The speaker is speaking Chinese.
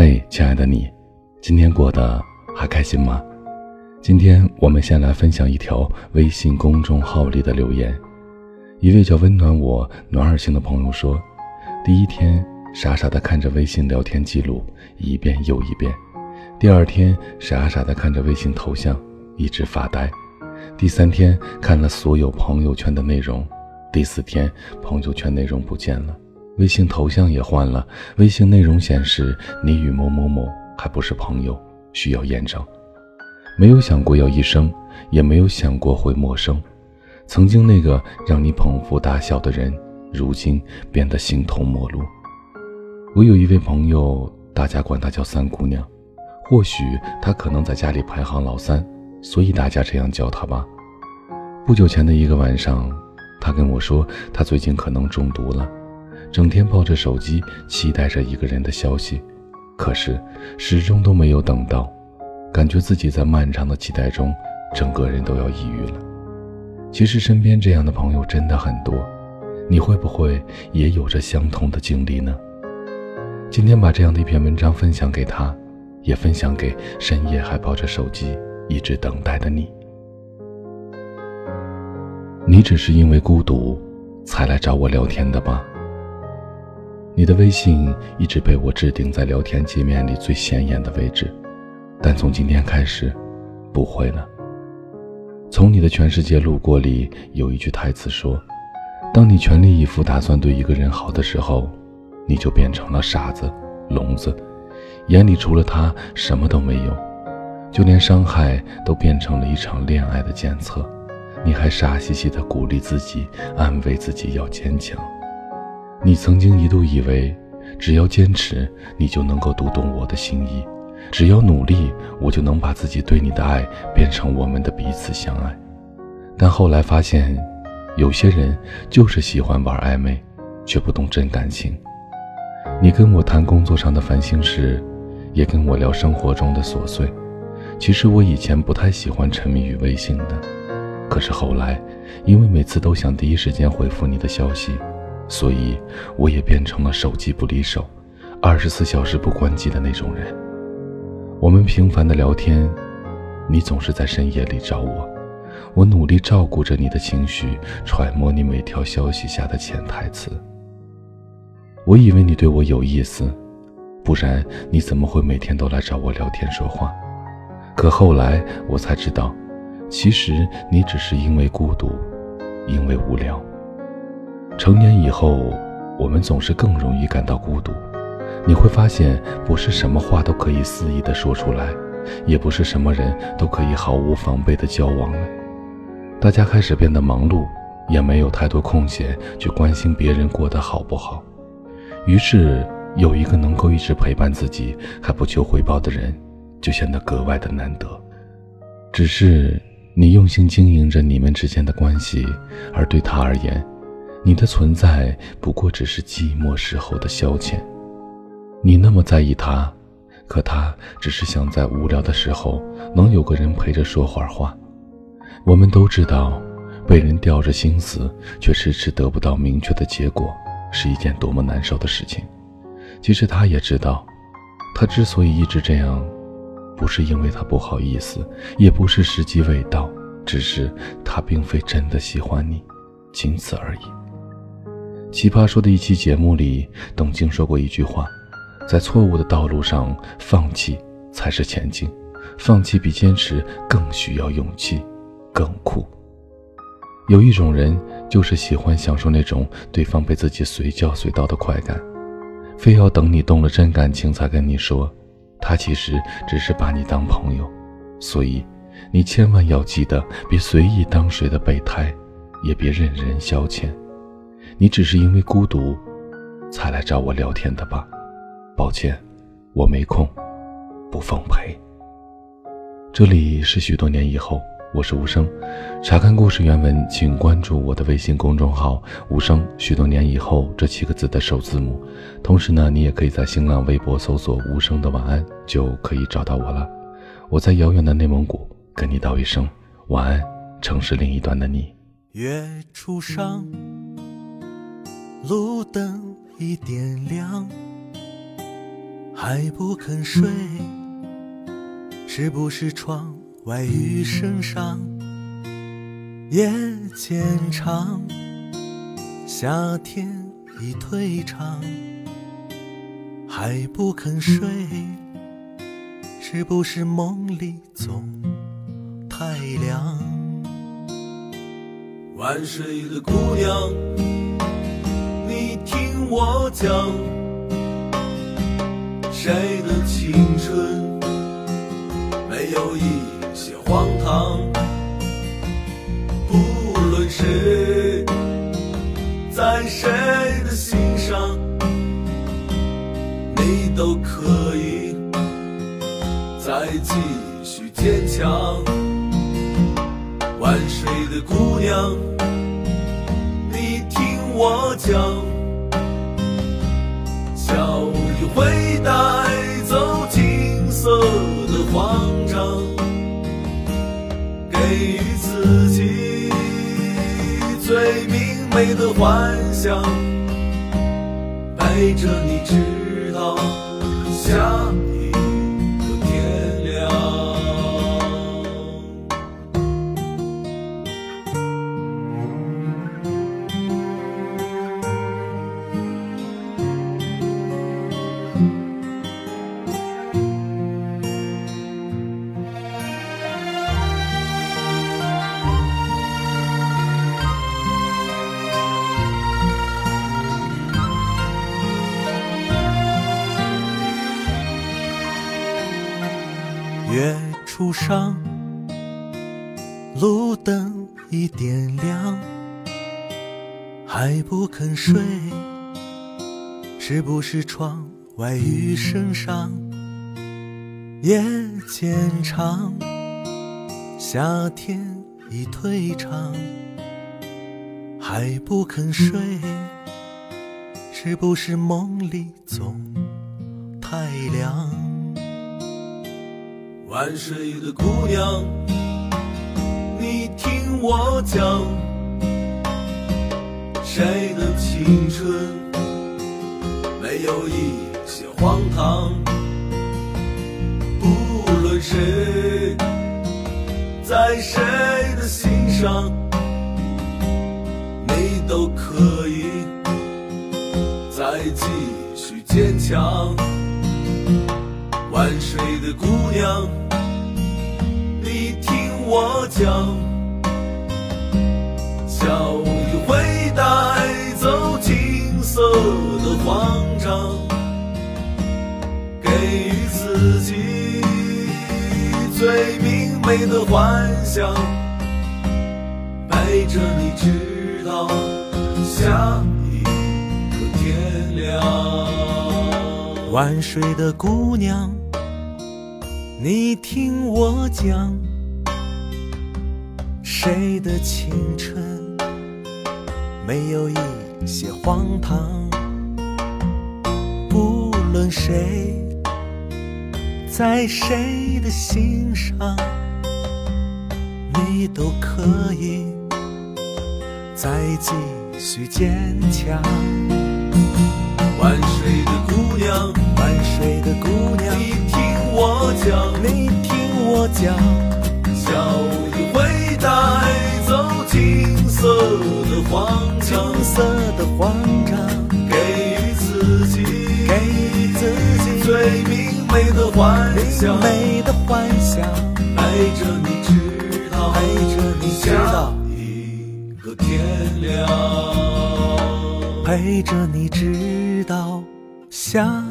嘿，亲爱的你，今天过得还开心吗？今天我们先来分享一条微信公众号里的留言。一位叫温暖我暖耳星的朋友说：“第一天傻傻的看着微信聊天记录一遍又一遍，第二天傻傻的看着微信头像一直发呆，第三天看了所有朋友圈的内容，第四天朋友圈内容不见了。”微信头像也换了，微信内容显示你与某某某还不是朋友，需要验证。没有想过要一生，也没有想过会陌生。曾经那个让你捧腹大笑的人，如今变得形同陌路。我有一位朋友，大家管她叫三姑娘，或许她可能在家里排行老三，所以大家这样叫她吧。不久前的一个晚上，她跟我说，她最近可能中毒了。整天抱着手机，期待着一个人的消息，可是始终都没有等到，感觉自己在漫长的期待中，整个人都要抑郁了。其实身边这样的朋友真的很多，你会不会也有着相同的经历呢？今天把这样的一篇文章分享给他，也分享给深夜还抱着手机一直等待的你。你只是因为孤独，才来找我聊天的吧？你的微信一直被我置顶在聊天界面里最显眼的位置，但从今天开始，不会了。从你的全世界路过里有一句台词说：“当你全力以赴打算对一个人好的时候，你就变成了傻子、聋子，眼里除了他什么都没有，就连伤害都变成了一场恋爱的检测，你还傻兮兮的鼓励自己，安慰自己要坚强。”你曾经一度以为，只要坚持，你就能够读懂我的心意；只要努力，我就能把自己对你的爱变成我们的彼此相爱。但后来发现，有些人就是喜欢玩暧昧，却不懂真感情。你跟我谈工作上的烦心事，也跟我聊生活中的琐碎。其实我以前不太喜欢沉迷于微信的，可是后来，因为每次都想第一时间回复你的消息。所以，我也变成了手机不离手，二十四小时不关机的那种人。我们平凡的聊天，你总是在深夜里找我，我努力照顾着你的情绪，揣摩你每条消息下的潜台词。我以为你对我有意思，不然你怎么会每天都来找我聊天说话？可后来我才知道，其实你只是因为孤独，因为无聊。成年以后，我们总是更容易感到孤独。你会发现，不是什么话都可以肆意的说出来，也不是什么人都可以毫无防备的交往了。大家开始变得忙碌，也没有太多空闲去关心别人过得好不好。于是，有一个能够一直陪伴自己还不求回报的人，就显得格外的难得。只是你用心经营着你们之间的关系，而对他而言，你的存在不过只是寂寞时候的消遣，你那么在意他，可他只是想在无聊的时候能有个人陪着说会儿话。我们都知道，被人吊着心思却迟迟得不到明确的结果，是一件多么难受的事情。其实他也知道，他之所以一直这样，不是因为他不好意思，也不是时机未到，只是他并非真的喜欢你，仅此而已。奇葩说的一期节目里，董卿说过一句话：“在错误的道路上放弃才是前进，放弃比坚持更需要勇气，更酷。”有一种人就是喜欢享受那种对方被自己随叫随到的快感，非要等你动了真感情才跟你说，他其实只是把你当朋友。所以，你千万要记得，别随意当谁的备胎，也别任人消遣。你只是因为孤独，才来找我聊天的吧？抱歉，我没空，不奉陪。这里是许多年以后，我是无声。查看故事原文，请关注我的微信公众号“无声”。许多年以后这七个字的首字母。同时呢，你也可以在新浪微博搜索“无声的晚安”，就可以找到我了。我在遥远的内蒙古，跟你道一声晚安，城市另一端的你。月初上。路灯已点亮，还不肯睡，是不是窗外雨声上？夜渐长，夏天已退场，还不肯睡，是不是梦里总太凉？晚睡的姑娘，我讲。谁的青春没有一些荒唐？不论谁在谁的心上，你都可以再继续坚强。晚睡的姑娘，你听我讲。会带走金色的慌张，给予自己最明媚的幻想，陪着你直到下月初上，路灯已点亮，还不肯睡，是不是窗外雨声上？夜渐长，夏天已退场，还不肯睡，是不是梦里总太凉？晚睡的姑娘，你听我讲，谁的青春没有一些荒唐？不论谁在谁的心上，你都可以再继续坚强。晚睡的姑娘，你听我讲，小雨会带走金色的慌张，给予自己最明媚的幻想，陪着你直到下一个天亮。晚睡的姑娘。你听我讲，谁的青春没有一些荒唐？不论谁在谁的心上，你都可以再继续坚强。晚睡的姑娘，晚睡的姑娘，你听我讲，你听我讲，小雨会带走金色的慌张，金色的慌张，给予自己，给予自己最明媚的幻想，明媚的幻想，陪着你直到，陪着你直到一个天亮。陪着你直想